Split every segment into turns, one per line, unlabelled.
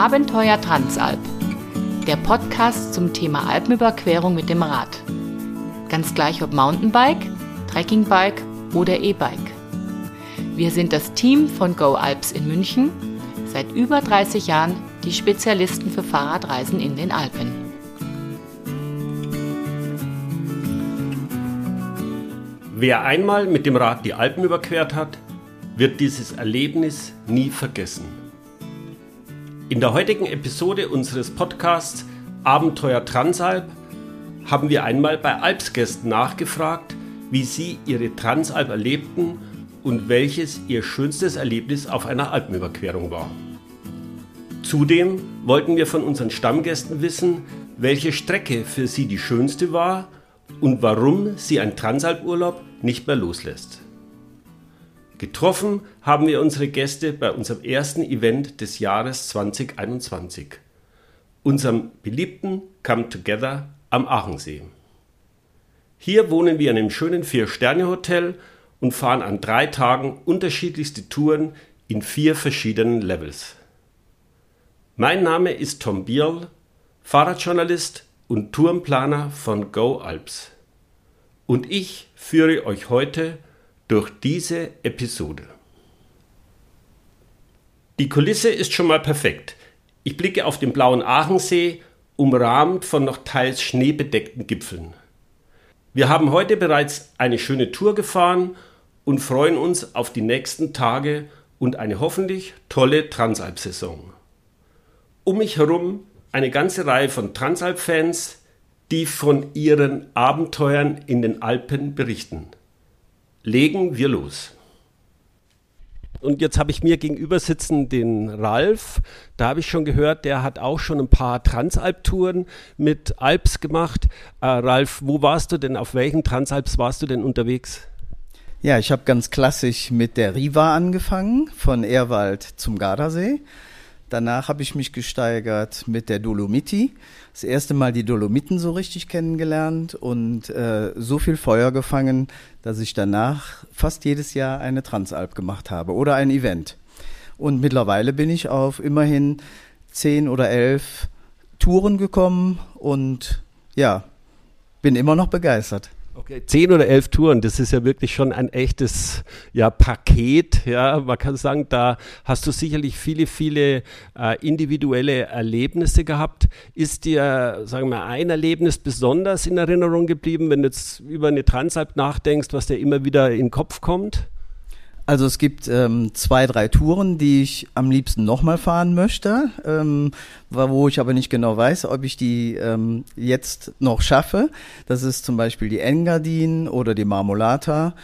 Abenteuer Transalp, der Podcast zum Thema Alpenüberquerung mit dem Rad. Ganz gleich ob Mountainbike, Trekkingbike oder E-Bike. Wir sind das Team von Go Alps in München, seit über 30 Jahren die Spezialisten für Fahrradreisen in den Alpen.
Wer einmal mit dem Rad die Alpen überquert hat, wird dieses Erlebnis nie vergessen. In der heutigen Episode unseres Podcasts Abenteuer Transalp haben wir einmal bei Alpsgästen nachgefragt, wie sie ihre Transalp erlebten und welches ihr schönstes Erlebnis auf einer Alpenüberquerung war. Zudem wollten wir von unseren Stammgästen wissen, welche Strecke für sie die schönste war und warum sie ein Transalpurlaub nicht mehr loslässt. Getroffen haben wir unsere Gäste bei unserem ersten Event des Jahres 2021, unserem beliebten Come Together am Aachensee. Hier wohnen wir in einem schönen Vier-Sterne-Hotel und fahren an drei Tagen unterschiedlichste Touren in vier verschiedenen Levels. Mein Name ist Tom Bierl, Fahrradjournalist und Tourenplaner von Go Alps. Und ich führe euch heute durch diese Episode. Die Kulisse ist schon mal perfekt. Ich blicke auf den blauen Aachensee, umrahmt von noch teils schneebedeckten Gipfeln. Wir haben heute bereits eine schöne Tour gefahren und freuen uns auf die nächsten Tage und eine hoffentlich tolle Transalp-Saison. Um mich herum eine ganze Reihe von Transalp-Fans, die von ihren Abenteuern in den Alpen berichten. Legen wir los. Und jetzt habe ich mir gegenüber sitzen den Ralf. Da habe ich schon gehört, der hat auch schon ein paar Transalp-Touren mit Alps gemacht. Äh, Ralf, wo warst du denn? Auf welchen Transalps warst du denn unterwegs?
Ja, ich habe ganz klassisch mit der Riva angefangen, von Erwald zum Gardasee. Danach habe ich mich gesteigert mit der Dolomiti. Das erste Mal die Dolomiten so richtig kennengelernt und äh, so viel Feuer gefangen, dass ich danach fast jedes Jahr eine Transalp gemacht habe oder ein Event. Und mittlerweile bin ich auf immerhin zehn oder elf Touren gekommen und ja, bin immer noch begeistert.
Okay, zehn oder elf Touren, das ist ja wirklich schon ein echtes ja, Paket. Ja, man kann sagen, da hast du sicherlich viele, viele äh, individuelle Erlebnisse gehabt. Ist dir, sagen wir, ein Erlebnis besonders in Erinnerung geblieben, wenn du jetzt über eine Transalp nachdenkst, was dir immer wieder in den Kopf kommt?
Also es gibt ähm, zwei, drei Touren, die ich am liebsten nochmal fahren möchte, ähm, wo ich aber nicht genau weiß, ob ich die ähm, jetzt noch schaffe. Das ist zum Beispiel die Engadin oder die Marmolata.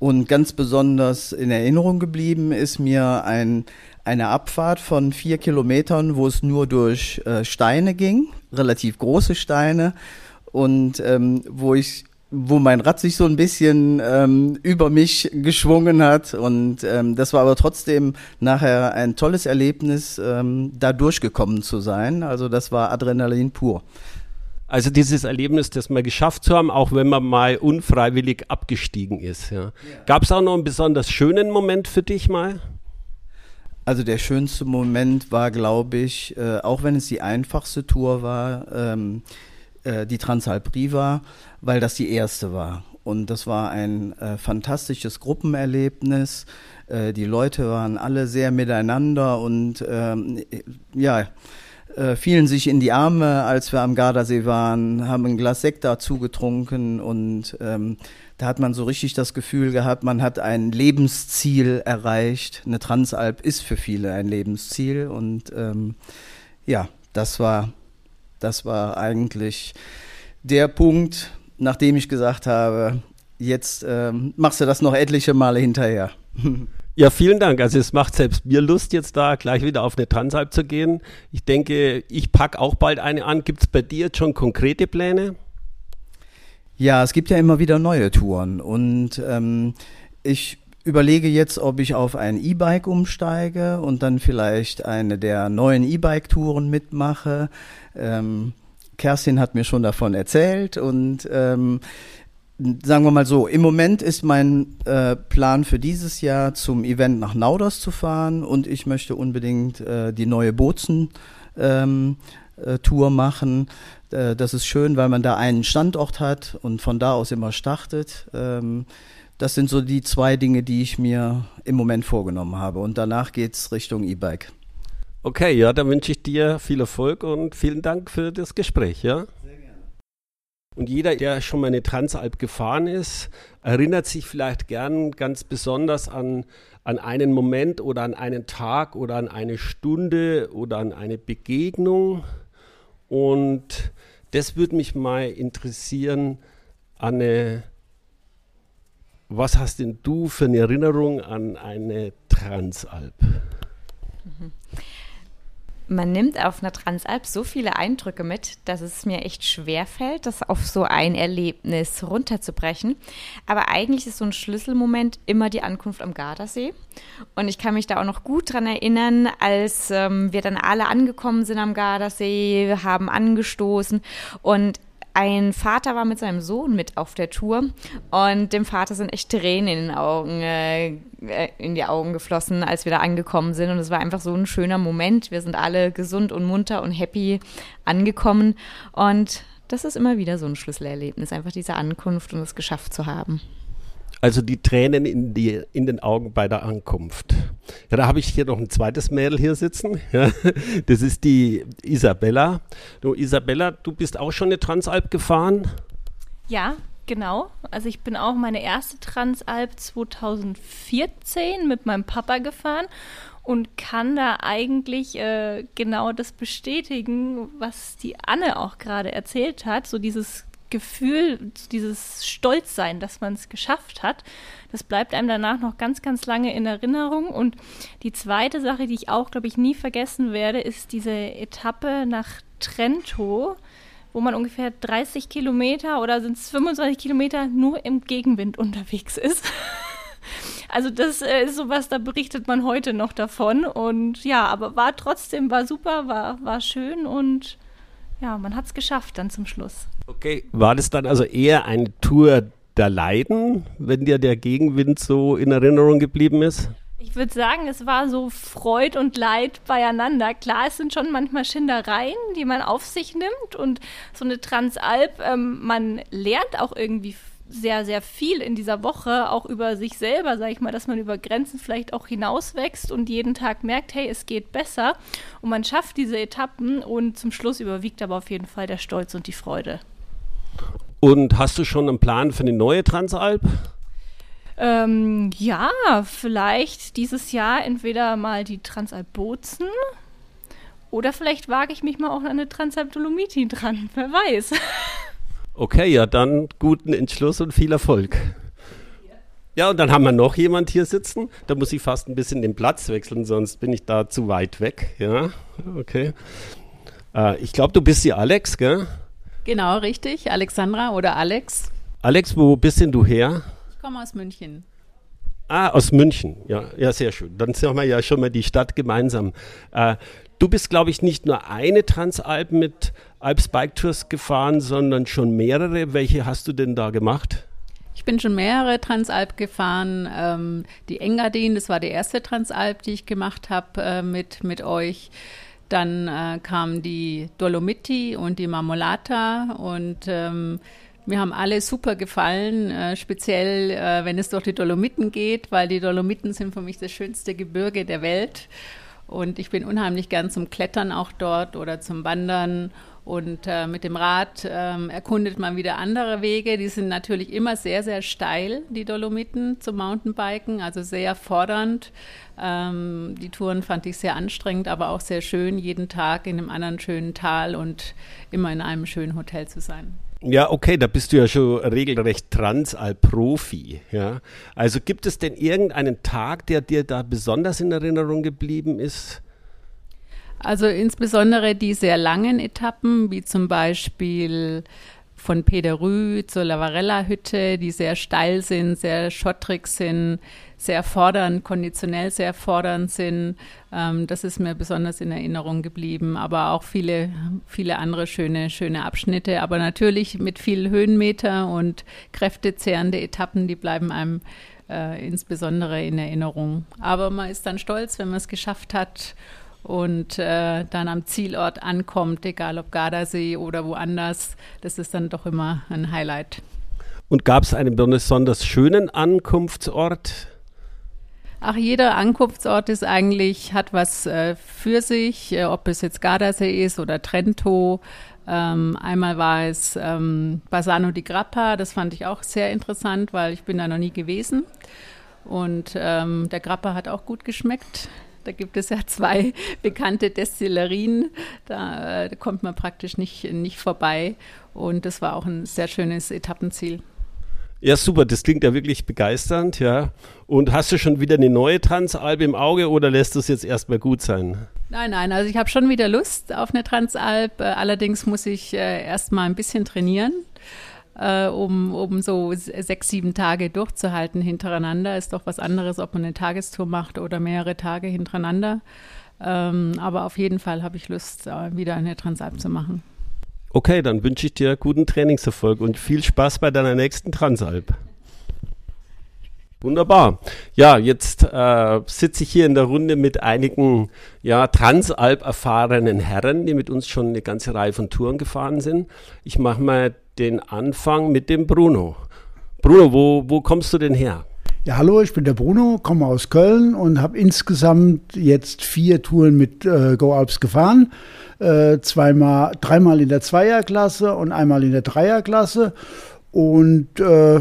Und ganz besonders in Erinnerung geblieben ist mir ein, eine Abfahrt von vier Kilometern, wo es nur durch äh, Steine ging, relativ große Steine und ähm, wo ich wo mein Rad sich so ein bisschen ähm, über mich geschwungen hat. Und ähm, das war aber trotzdem nachher ein tolles Erlebnis, ähm, da durchgekommen zu sein. Also das war Adrenalin pur.
Also dieses Erlebnis, das mal geschafft zu haben, auch wenn man mal unfreiwillig abgestiegen ist. Ja. ja. Gab es auch noch einen besonders schönen Moment für dich mal?
Also der schönste Moment war, glaube ich, äh, auch wenn es die einfachste Tour war, ähm, äh, die Transalp Riva, weil das die erste war. Und das war ein äh, fantastisches Gruppenerlebnis. Äh, die Leute waren alle sehr miteinander und ähm, ja, äh, fielen sich in die Arme, als wir am Gardasee waren, haben ein Glas Sekt dazu getrunken und ähm, da hat man so richtig das Gefühl gehabt, man hat ein Lebensziel erreicht. Eine Transalp ist für viele ein Lebensziel und ähm, ja, das war das war eigentlich der Punkt, nachdem ich gesagt habe, jetzt ähm, machst du das noch etliche Male hinterher.
Ja, vielen Dank. Also es macht selbst mir Lust, jetzt da gleich wieder auf eine Transalp zu gehen. Ich denke, ich packe auch bald eine an. Gibt es bei dir jetzt schon konkrete Pläne?
Ja, es gibt ja immer wieder neue Touren und ähm, ich überlege jetzt, ob ich auf ein E-Bike umsteige und dann vielleicht eine der neuen E-Bike-Touren mitmache. Ähm, Kerstin hat mir schon davon erzählt und ähm, sagen wir mal so, im Moment ist mein äh, Plan für dieses Jahr zum Event nach Nauders zu fahren und ich möchte unbedingt äh, die neue Bozen ähm, äh, Tour machen. Äh, das ist schön, weil man da einen Standort hat und von da aus immer startet. Ähm, das sind so die zwei Dinge, die ich mir im Moment vorgenommen habe. Und danach geht's Richtung E-Bike.
Okay, ja, dann wünsche ich dir viel Erfolg und vielen Dank für das Gespräch, ja? Sehr gerne. Und jeder, der schon mal eine Transalp gefahren ist, erinnert sich vielleicht gern ganz besonders an, an einen Moment oder an einen Tag oder an eine Stunde oder an eine Begegnung. Und das würde mich mal interessieren, Anne, was hast denn du für eine Erinnerung an eine Transalp?
Mhm. Man nimmt auf einer Transalp so viele Eindrücke mit, dass es mir echt schwer fällt, das auf so ein Erlebnis runterzubrechen. Aber eigentlich ist so ein Schlüsselmoment immer die Ankunft am Gardasee. Und ich kann mich da auch noch gut dran erinnern, als ähm, wir dann alle angekommen sind am Gardasee, haben angestoßen und ein Vater war mit seinem Sohn mit auf der Tour und dem Vater sind echt Tränen in den Augen, äh, äh, in die Augen geflossen, als wir da angekommen sind. Und es war einfach so ein schöner Moment. Wir sind alle gesund und munter und happy angekommen. Und das ist immer wieder so ein Schlüsselerlebnis, einfach diese Ankunft und es geschafft zu haben.
Also die Tränen in, die, in den Augen bei der Ankunft. Ja, da habe ich hier noch ein zweites Mädel hier sitzen. Ja, das ist die Isabella. Du, Isabella, du bist auch schon eine Transalp gefahren?
Ja, genau. Also ich bin auch meine erste Transalp 2014 mit meinem Papa gefahren und kann da eigentlich äh, genau das bestätigen, was die Anne auch gerade erzählt hat. So dieses Gefühl, dieses Stolzsein, dass man es geschafft hat, das bleibt einem danach noch ganz, ganz lange in Erinnerung. Und die zweite Sache, die ich auch, glaube ich, nie vergessen werde, ist diese Etappe nach Trento, wo man ungefähr 30 Kilometer oder sind es 25 Kilometer nur im Gegenwind unterwegs ist. Also das äh, ist sowas, da berichtet man heute noch davon. Und ja, aber war trotzdem, war super, war, war schön und ja, man hat es geschafft dann zum Schluss.
Okay, war das dann also eher eine Tour der Leiden, wenn dir der Gegenwind so in Erinnerung geblieben ist?
Ich würde sagen, es war so Freud und Leid beieinander. Klar, es sind schon manchmal Schindereien, die man auf sich nimmt und so eine Transalp, ähm, man lernt auch irgendwie sehr, sehr viel in dieser Woche, auch über sich selber, sage ich mal, dass man über Grenzen vielleicht auch hinauswächst und jeden Tag merkt, hey, es geht besser. Und man schafft diese Etappen und zum Schluss überwiegt aber auf jeden Fall der Stolz und die Freude.
Und hast du schon einen Plan für eine neue Transalp?
Ähm, ja, vielleicht dieses Jahr entweder mal die Transalp Bozen oder vielleicht wage ich mich mal auch an eine Transalp Dolomiti dran, wer weiß.
Okay, ja, dann guten Entschluss und viel Erfolg. Ja, und dann haben wir noch jemand hier sitzen. Da muss ich fast ein bisschen den Platz wechseln, sonst bin ich da zu weit weg. Ja, okay. Äh, ich glaube, du bist die Alex, gell?
Genau, richtig. Alexandra oder Alex.
Alex, wo bist denn du her?
Ich komme aus München.
Ah, aus München. Ja, ja, sehr schön. Dann sehen wir ja schon mal die Stadt gemeinsam. Äh, du bist, glaube ich, nicht nur eine Transalp mit Alps Bike Tours gefahren, sondern schon mehrere. Welche hast du denn da gemacht?
Ich bin schon mehrere Transalp gefahren. Ähm, die Engadin, das war die erste Transalp, die ich gemacht habe äh, mit, mit euch. Dann äh, kamen die Dolomiti und die Marmolata und ähm, mir haben alle super gefallen, äh, speziell äh, wenn es durch die Dolomiten geht, weil die Dolomiten sind für mich das schönste Gebirge der Welt. Und ich bin unheimlich gern zum Klettern auch dort oder zum Wandern. Und äh, mit dem Rad ähm, erkundet man wieder andere Wege. Die sind natürlich immer sehr, sehr steil, die Dolomiten zum Mountainbiken, also sehr fordernd. Ähm, die Touren fand ich sehr anstrengend, aber auch sehr schön, jeden Tag in einem anderen schönen Tal und immer in einem schönen Hotel zu sein.
Ja, okay, da bist du ja schon regelrecht Transalp-Profi. Ja? Also gibt es denn irgendeinen Tag, der dir da besonders in Erinnerung geblieben ist?
Also insbesondere die sehr langen Etappen, wie zum Beispiel von Pederü zur Lavarella-Hütte, die sehr steil sind, sehr schottrig sind, sehr fordernd, konditionell sehr fordernd sind. Ähm, das ist mir besonders in Erinnerung geblieben, aber auch viele, viele andere schöne, schöne Abschnitte. Aber natürlich mit viel Höhenmeter und kräftezehrende Etappen, die bleiben einem äh, insbesondere in Erinnerung. Aber man ist dann stolz, wenn man es geschafft hat und äh, dann am Zielort ankommt, egal ob Gardasee oder woanders. Das ist dann doch immer ein Highlight.
Und gab es einen besonders schönen Ankunftsort?
Ach, jeder Ankunftsort ist eigentlich, hat was äh, für sich, äh, ob es jetzt Gardasee ist oder Trento. Ähm, einmal war es ähm, Bassano di Grappa, das fand ich auch sehr interessant, weil ich bin da noch nie gewesen. Und ähm, der Grappa hat auch gut geschmeckt. Da gibt es ja zwei bekannte Destillerien. Da, äh, kommt man praktisch nicht, nicht vorbei. Und das war auch ein sehr schönes Etappenziel.
Ja, super, das klingt ja wirklich begeisternd, ja. Und hast du schon wieder eine neue Transalp im Auge oder lässt du es jetzt erstmal gut sein?
Nein, nein, also ich habe schon wieder Lust auf eine Transalp. Äh, allerdings muss ich äh, erstmal ein bisschen trainieren, äh, um, um so sechs, sieben Tage durchzuhalten hintereinander. Ist doch was anderes, ob man eine Tagestour macht oder mehrere Tage hintereinander. Ähm, aber auf jeden Fall habe ich Lust, äh, wieder eine Transalp zu machen.
Okay, dann wünsche ich dir guten Trainingserfolg und viel Spaß bei deiner nächsten Transalp. Wunderbar. Ja, jetzt äh, sitze ich hier in der Runde mit einigen ja, Transalp erfahrenen Herren, die mit uns schon eine ganze Reihe von Touren gefahren sind. Ich mache mal den Anfang mit dem Bruno. Bruno, wo, wo kommst du denn her?
Ja, hallo, ich bin der Bruno, komme aus Köln und habe insgesamt jetzt vier Touren mit äh, Go Alps gefahren. Äh, zweimal, dreimal in der Zweierklasse und einmal in der Dreierklasse. Und äh,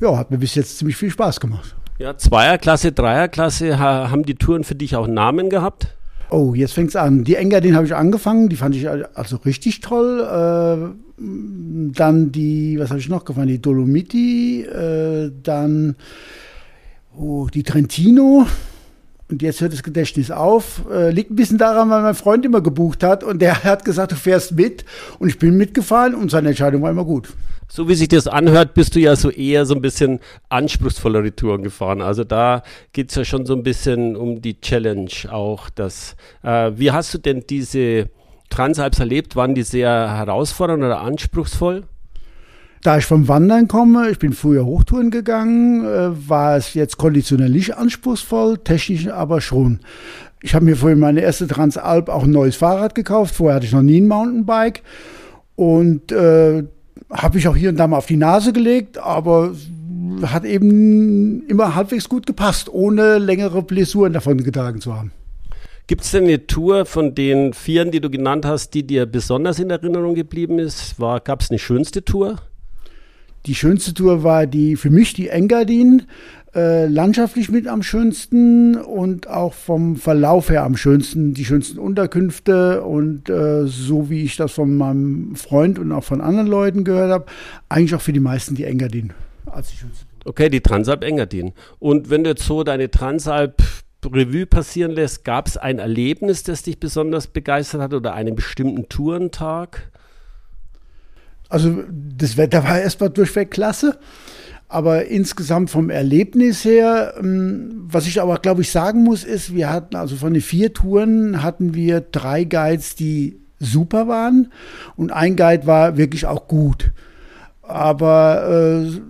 ja, hat mir bis jetzt ziemlich viel Spaß gemacht.
Ja, Zweierklasse, Dreierklasse, ha, haben die Touren für dich auch Namen gehabt?
Oh, jetzt fängt's an. Die Engadin habe ich angefangen, die fand ich also richtig toll. Äh, dann die, was habe ich noch gefahren? Die Dolomiti, äh, dann oh, die Trentino. Und jetzt hört das Gedächtnis auf. Äh, liegt ein bisschen daran, weil mein Freund immer gebucht hat und der hat gesagt, du fährst mit. Und ich bin mitgefahren und seine Entscheidung war immer gut.
So wie sich das anhört, bist du ja so eher so ein bisschen anspruchsvollere Touren gefahren. Also da geht es ja schon so ein bisschen um die Challenge auch. Das, äh, wie hast du denn diese Transalps erlebt? Waren die sehr herausfordernd oder anspruchsvoll?
Da ich vom Wandern komme, ich bin früher Hochtouren gegangen, äh, war es jetzt konditionell nicht anspruchsvoll, technisch aber schon. Ich habe mir vorhin meine erste Transalp auch ein neues Fahrrad gekauft. Vorher hatte ich noch nie ein Mountainbike. Und äh, habe ich auch hier und da mal auf die Nase gelegt, aber hat eben immer halbwegs gut gepasst, ohne längere Blessuren davon getragen zu haben.
Gibt es denn eine Tour von den Vieren, die du genannt hast, die dir besonders in Erinnerung geblieben ist? Gab es eine schönste Tour?
Die schönste Tour war die für mich die Engadin. Äh, landschaftlich mit am schönsten und auch vom Verlauf her am schönsten, die schönsten Unterkünfte und äh, so wie ich das von meinem Freund und auch von anderen Leuten gehört habe, eigentlich auch für die meisten die Engadin als die
schönste. Okay, die Transalp Engadin. Und wenn du jetzt so deine Transalp Revue passieren lässt, gab es ein Erlebnis, das dich besonders begeistert hat oder einen bestimmten Tourentag?
Also das Wetter war erstmal durchweg klasse. Aber insgesamt vom Erlebnis her, ähm, was ich aber glaube ich sagen muss, ist, wir hatten also von den vier Touren hatten wir drei Guides, die super waren und ein Guide war wirklich auch gut. Aber äh,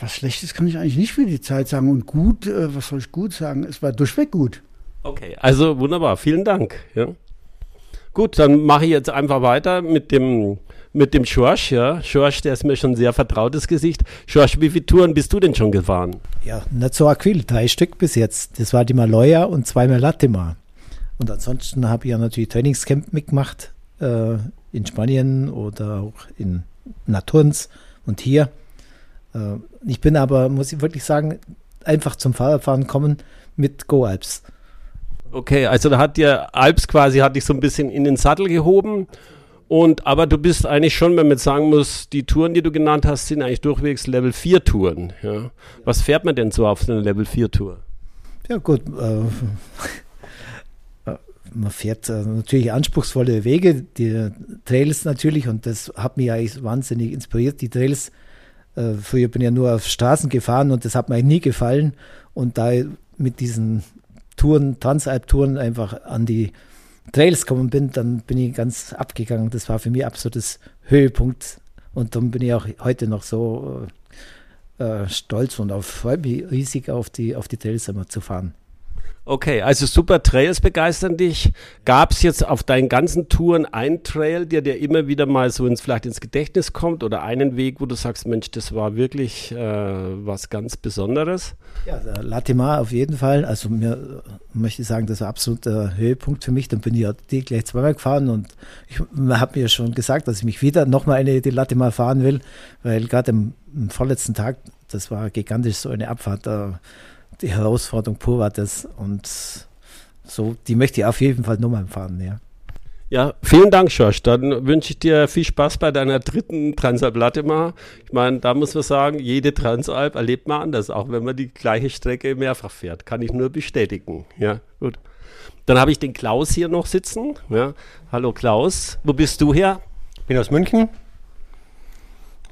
was Schlechtes kann ich eigentlich nicht für die Zeit sagen. Und gut, äh, was soll ich gut sagen? Es war durchweg gut.
Okay, also wunderbar. Vielen Dank. Ja. Gut, dann mache ich jetzt einfach weiter mit dem mit dem Schorsch, ja. Schorsch, der ist mir schon ein sehr vertrautes Gesicht. Schorsch, wie viele Touren bist du denn schon gefahren?
Ja, nicht so akquil, drei Stück bis jetzt. Das war die Maloya und zweimal Latima. Und ansonsten habe ich ja natürlich Trainingscamp mitgemacht äh, in Spanien oder auch in Naturns und hier. Äh, ich bin aber, muss ich wirklich sagen, einfach zum Fahrradfahren kommen mit Go Alps.
Okay, also da hat dir Alps quasi, hat dich so ein bisschen in den Sattel gehoben und, aber du bist eigentlich schon, wenn man jetzt sagen muss, die Touren, die du genannt hast, sind eigentlich durchwegs Level 4 Touren. Ja. Was fährt man denn so auf so einer Level 4 Tour?
Ja, gut. Äh, man fährt äh, natürlich anspruchsvolle Wege, die Trails natürlich, und das hat mich eigentlich wahnsinnig inspiriert, die Trails Äh, früher bin ich ja nur auf Straßen gefahren und das hat mir nie gefallen. Und da mit diesen Touren, Transalp-Touren einfach an die Trails gekommen bin, dann bin ich ganz abgegangen. Das war für mich absolutes Höhepunkt. Und darum bin ich auch heute noch so äh, stolz und freue mich riesig auf die, auf die Trails immer zu fahren.
Okay, also super Trails begeistern dich. Gab es jetzt auf deinen ganzen Touren einen Trail, der dir immer wieder mal so ins, vielleicht ins Gedächtnis kommt oder einen Weg, wo du sagst, Mensch, das war wirklich äh, was ganz Besonderes?
Ja, Latimar auf jeden Fall. Also mir möchte ich sagen, das war absolut der Höhepunkt für mich. Dann bin ich ja die gleich zweimal gefahren und ich habe mir schon gesagt, dass ich mich wieder nochmal eine die Latimar fahren will, weil gerade am, am vorletzten Tag, das war gigantisch so eine Abfahrt. Da die Herausforderung pur war das. Und so, die möchte ich auf jeden Fall nochmal fahren, ja.
Ja, vielen Dank, Josh. Dann wünsche ich dir viel Spaß bei deiner dritten Transalp Latima. Ich meine, da muss man sagen, jede Transalp erlebt man anders, auch wenn man die gleiche Strecke mehrfach fährt. Kann ich nur bestätigen. Ja, gut. Dann habe ich den Klaus hier noch sitzen. Ja. Hallo Klaus, wo bist du her?
Ich bin aus München.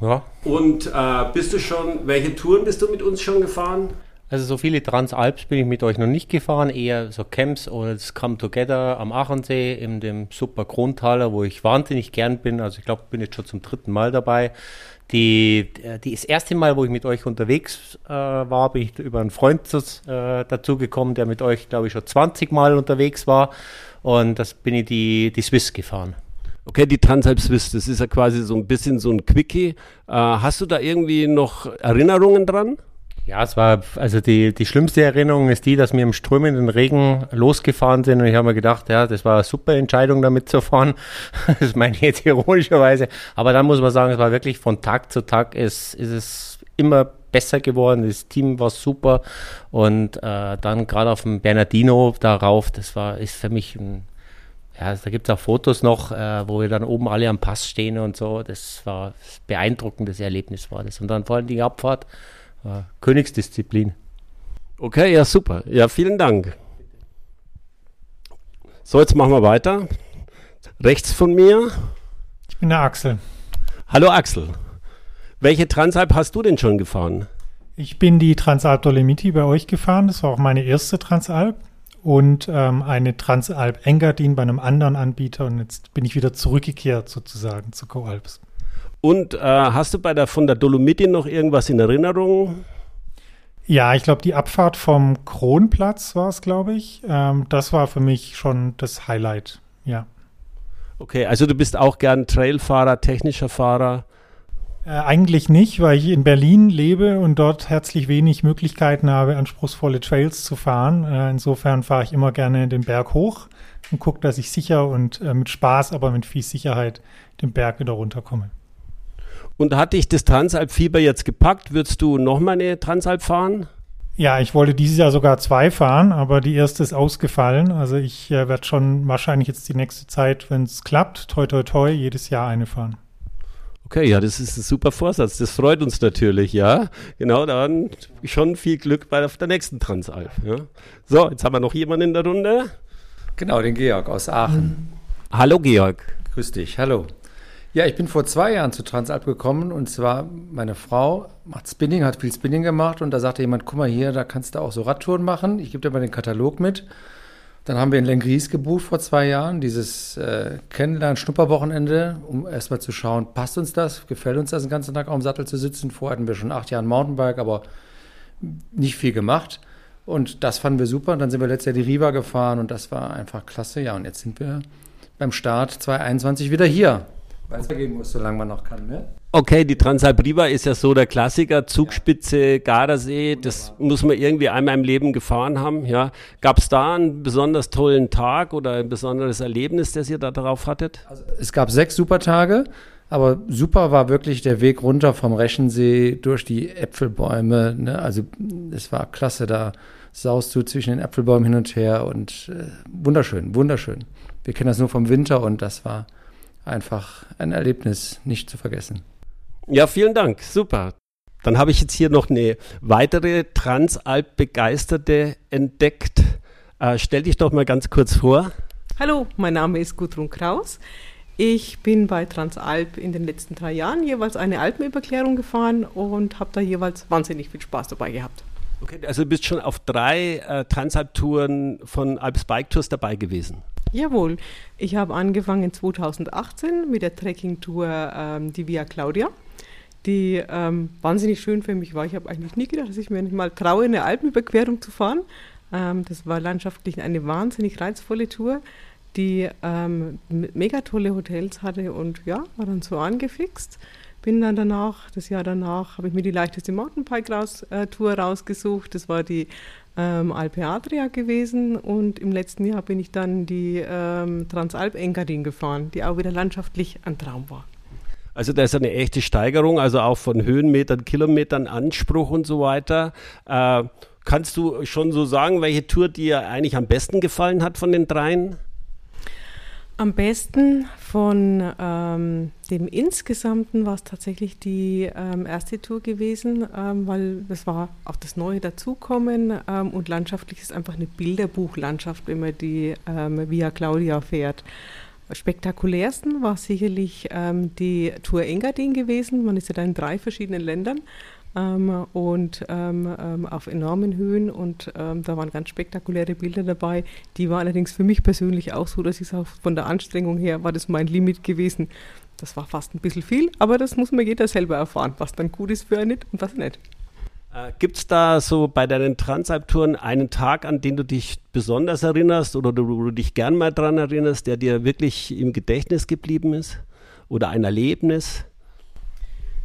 Ja. Und äh, bist du schon, welche Touren bist du mit uns schon gefahren?
Also so viele Transalps bin ich mit euch noch nicht gefahren, eher so Camps oder das Come Together am Achensee in dem super Grundtaler, wo ich wahnsinnig gern bin. Also ich glaube, bin jetzt schon zum dritten Mal dabei. Die, die, das erste Mal, wo ich mit euch unterwegs äh, war, bin ich über einen Freund äh, dazu gekommen, der mit euch, glaube ich, schon 20 Mal unterwegs war. Und das bin ich die, die Swiss gefahren.
Okay, die Transalp Swiss, das ist ja quasi so ein bisschen so ein Quickie. Äh, hast du da irgendwie noch Erinnerungen dran?
Ja, es war, also die, die schlimmste Erinnerung ist die, dass wir im strömenden Regen losgefahren sind und ich habe mir gedacht, ja, das war eine super Entscheidung, damit zu fahren. Das meine ich jetzt ironischerweise. Aber dann muss man sagen, es war wirklich von Tag zu Tag ist, ist es immer besser geworden. Das Team war super und äh, dann gerade auf dem Bernardino darauf, das war, ist für mich ein ja, da gibt es auch Fotos noch, äh, wo wir dann oben alle am Pass stehen und so. Das war ein beeindruckendes Erlebnis war das. Und dann vor allem die Abfahrt, äh, Königsdisziplin.
Okay, ja, super. Ja, vielen Dank. So, jetzt machen wir weiter. Rechts von mir.
Ich bin der Axel.
Hallo Axel. Welche Transalp hast du denn schon gefahren?
Ich bin die Transalp Dolomiti bei euch gefahren. Das war auch meine erste Transalp. Und ähm, eine Transalp Engadin bei einem anderen Anbieter. Und jetzt bin ich wieder zurückgekehrt sozusagen zu Coalps.
Und äh, hast du bei der, von der Dolomiti noch irgendwas in Erinnerung?
Ja, ich glaube, die Abfahrt vom Kronplatz war es, glaube ich. Ähm, das war für mich schon das Highlight, ja.
Okay, also du bist auch gern Trailfahrer, technischer Fahrer?
Äh, eigentlich nicht, weil ich in Berlin lebe und dort herzlich wenig Möglichkeiten habe, anspruchsvolle Trails zu fahren. Äh, insofern fahre ich immer gerne den Berg hoch und gucke, dass ich sicher und äh, mit Spaß, aber mit viel Sicherheit den Berg wieder runterkomme.
Und hat dich das Transalp-Fieber jetzt gepackt? Würdest du nochmal eine Transalp fahren?
Ja, ich wollte dieses Jahr sogar zwei fahren, aber die erste ist ausgefallen. Also ich äh, werde schon wahrscheinlich jetzt die nächste Zeit, wenn es klappt, toi toi toi, jedes Jahr eine fahren.
Okay, ja, das ist ein super Vorsatz. Das freut uns natürlich, ja. Genau, dann schon viel Glück bei der nächsten Transalp. Ja. So, jetzt haben wir noch jemanden in der Runde.
Genau, den Georg aus Aachen.
Hallo Georg.
Grüß dich, hallo. Ja, ich bin vor zwei Jahren zu Transalp gekommen und zwar meine Frau macht Spinning, hat viel Spinning gemacht und da sagte jemand, guck mal hier, da kannst du auch so Radtouren machen. Ich gebe dir mal den Katalog mit. Dann haben wir in Lengries gebucht vor zwei Jahren, dieses äh, Kennenlernen-Schnupperwochenende, um erstmal zu schauen, passt uns das, gefällt uns das, den ganzen Tag auf dem Sattel zu sitzen. Vorher hatten wir schon acht Jahre Mountainbike, aber nicht viel gemacht. Und das fanden wir super. Und dann sind wir letztes Jahr die Riva gefahren und das war einfach klasse. Ja, und jetzt sind wir beim Start 2021 wieder hier weitergehen muss, solange man noch kann. Ne?
Okay, die Transalp Riva ist ja so der Klassiker, Zugspitze, Gardasee, das muss man irgendwie einmal im Leben gefahren haben. Ja. Gab es da einen besonders tollen Tag oder ein besonderes Erlebnis, das ihr da drauf hattet?
Also, es gab sechs super Tage, aber super war wirklich der Weg runter vom Reschensee durch die Äpfelbäume. Ne? Also es war klasse, da saust du zwischen den Äpfelbäumen hin und her und äh, wunderschön, wunderschön. Wir kennen das nur vom Winter und das war einfach ein Erlebnis nicht zu vergessen.
Ja, vielen Dank. Super. Dann habe ich jetzt hier noch eine weitere Transalp-Begeisterte entdeckt. Äh, stell dich doch mal ganz kurz vor.
Hallo, mein Name ist Gudrun Kraus. Ich bin bei Transalp in den letzten drei Jahren jeweils eine Alpenüberquerung gefahren und habe da jeweils wahnsinnig viel Spaß dabei gehabt.
Okay, also du bist schon auf drei äh, Transalp-Touren von Alps Bike Tours dabei gewesen.
Jawohl, ich habe angefangen 2018 mit der Trekking-Tour ähm, die Via Claudia, die ähm, wahnsinnig schön für mich war. Ich habe eigentlich nie gedacht, dass ich mir nicht mal traue, eine Alpenüberquerung zu fahren. Ähm, das war landschaftlich eine wahnsinnig reizvolle Tour, die ähm, mega tolle Hotels hatte und ja, war dann so angefixt. Bin dann danach, das Jahr danach, habe ich mir die leichteste Mountainbike-Tour äh, rausgesucht. Das war die ähm, Alpe Adria gewesen und im letzten Jahr bin ich dann die ähm, Transalp Engadin gefahren, die auch wieder landschaftlich ein Traum war.
Also da ist eine echte Steigerung, also auch von Höhenmetern, Kilometern, Anspruch und so weiter. Äh, kannst du schon so sagen, welche Tour dir eigentlich am besten gefallen hat von den dreien?
Am besten von ähm, dem Insgesamten war es tatsächlich die ähm, erste Tour gewesen, ähm, weil das war auch das Neue dazukommen ähm, und landschaftlich ist einfach eine Bilderbuchlandschaft, wenn man die ähm, Via Claudia fährt. Spektakulärsten war sicherlich ähm, die Tour Engadin gewesen. Man ist ja da in drei verschiedenen Ländern ähm, und ähm, ähm, auf enormen Höhen und ähm, da waren ganz spektakuläre Bilder dabei. Die war allerdings für mich persönlich auch so, dass ich auch von der Anstrengung her war das mein Limit gewesen. Das war fast ein bisschen viel, aber das muss man jeder selber erfahren, was dann gut ist für einen und was nicht.
Äh, Gibt es da so bei deinen Transalp-Touren einen Tag, an den du dich besonders erinnerst oder wo du dich gern mal dran erinnerst, der dir wirklich im Gedächtnis geblieben ist? Oder ein Erlebnis?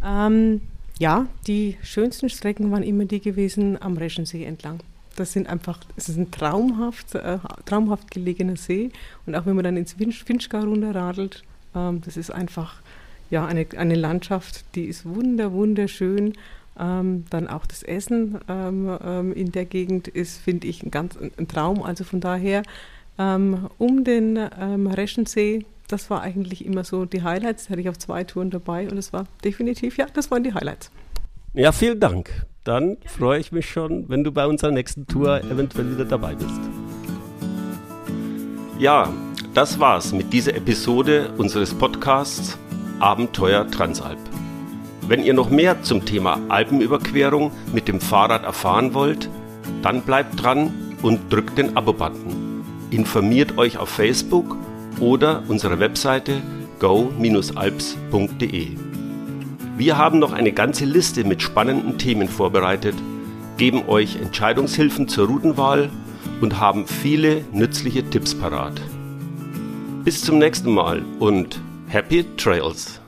Ähm, ja, die schönsten Strecken waren immer die gewesen am Reschensee entlang. Das sind einfach, es ist ein traumhaft, äh, traumhaft gelegener See. Und auch wenn man dann ins Finchgau runterradelt, ähm, das ist einfach ja, eine, eine Landschaft, die ist wunder, wunderschön. Ähm, dann auch das Essen ähm, ähm in der Gegend ist, finde ich, ein ganz ein Traum. Also von daher ähm, um den ähm, Reschensee das war eigentlich immer so die Highlights. Da hatte ich auf zwei Touren dabei und es war definitiv, ja, das waren die Highlights.
Ja, vielen Dank. Dann freue ich mich schon, wenn du bei unserer nächsten Tour eventuell wieder dabei bist. Ja, das war's mit dieser Episode unseres Podcasts Abenteuer Transalp. Wenn ihr noch mehr zum Thema Alpenüberquerung mit dem Fahrrad erfahren wollt, dann bleibt dran und drückt den Abo-Button. Informiert euch auf Facebook oder unsere Webseite go-alps.de. Wir haben noch eine ganze Liste mit spannenden Themen vorbereitet, geben euch Entscheidungshilfen zur Routenwahl und haben viele nützliche Tipps parat. Bis zum nächsten Mal und Happy Trails!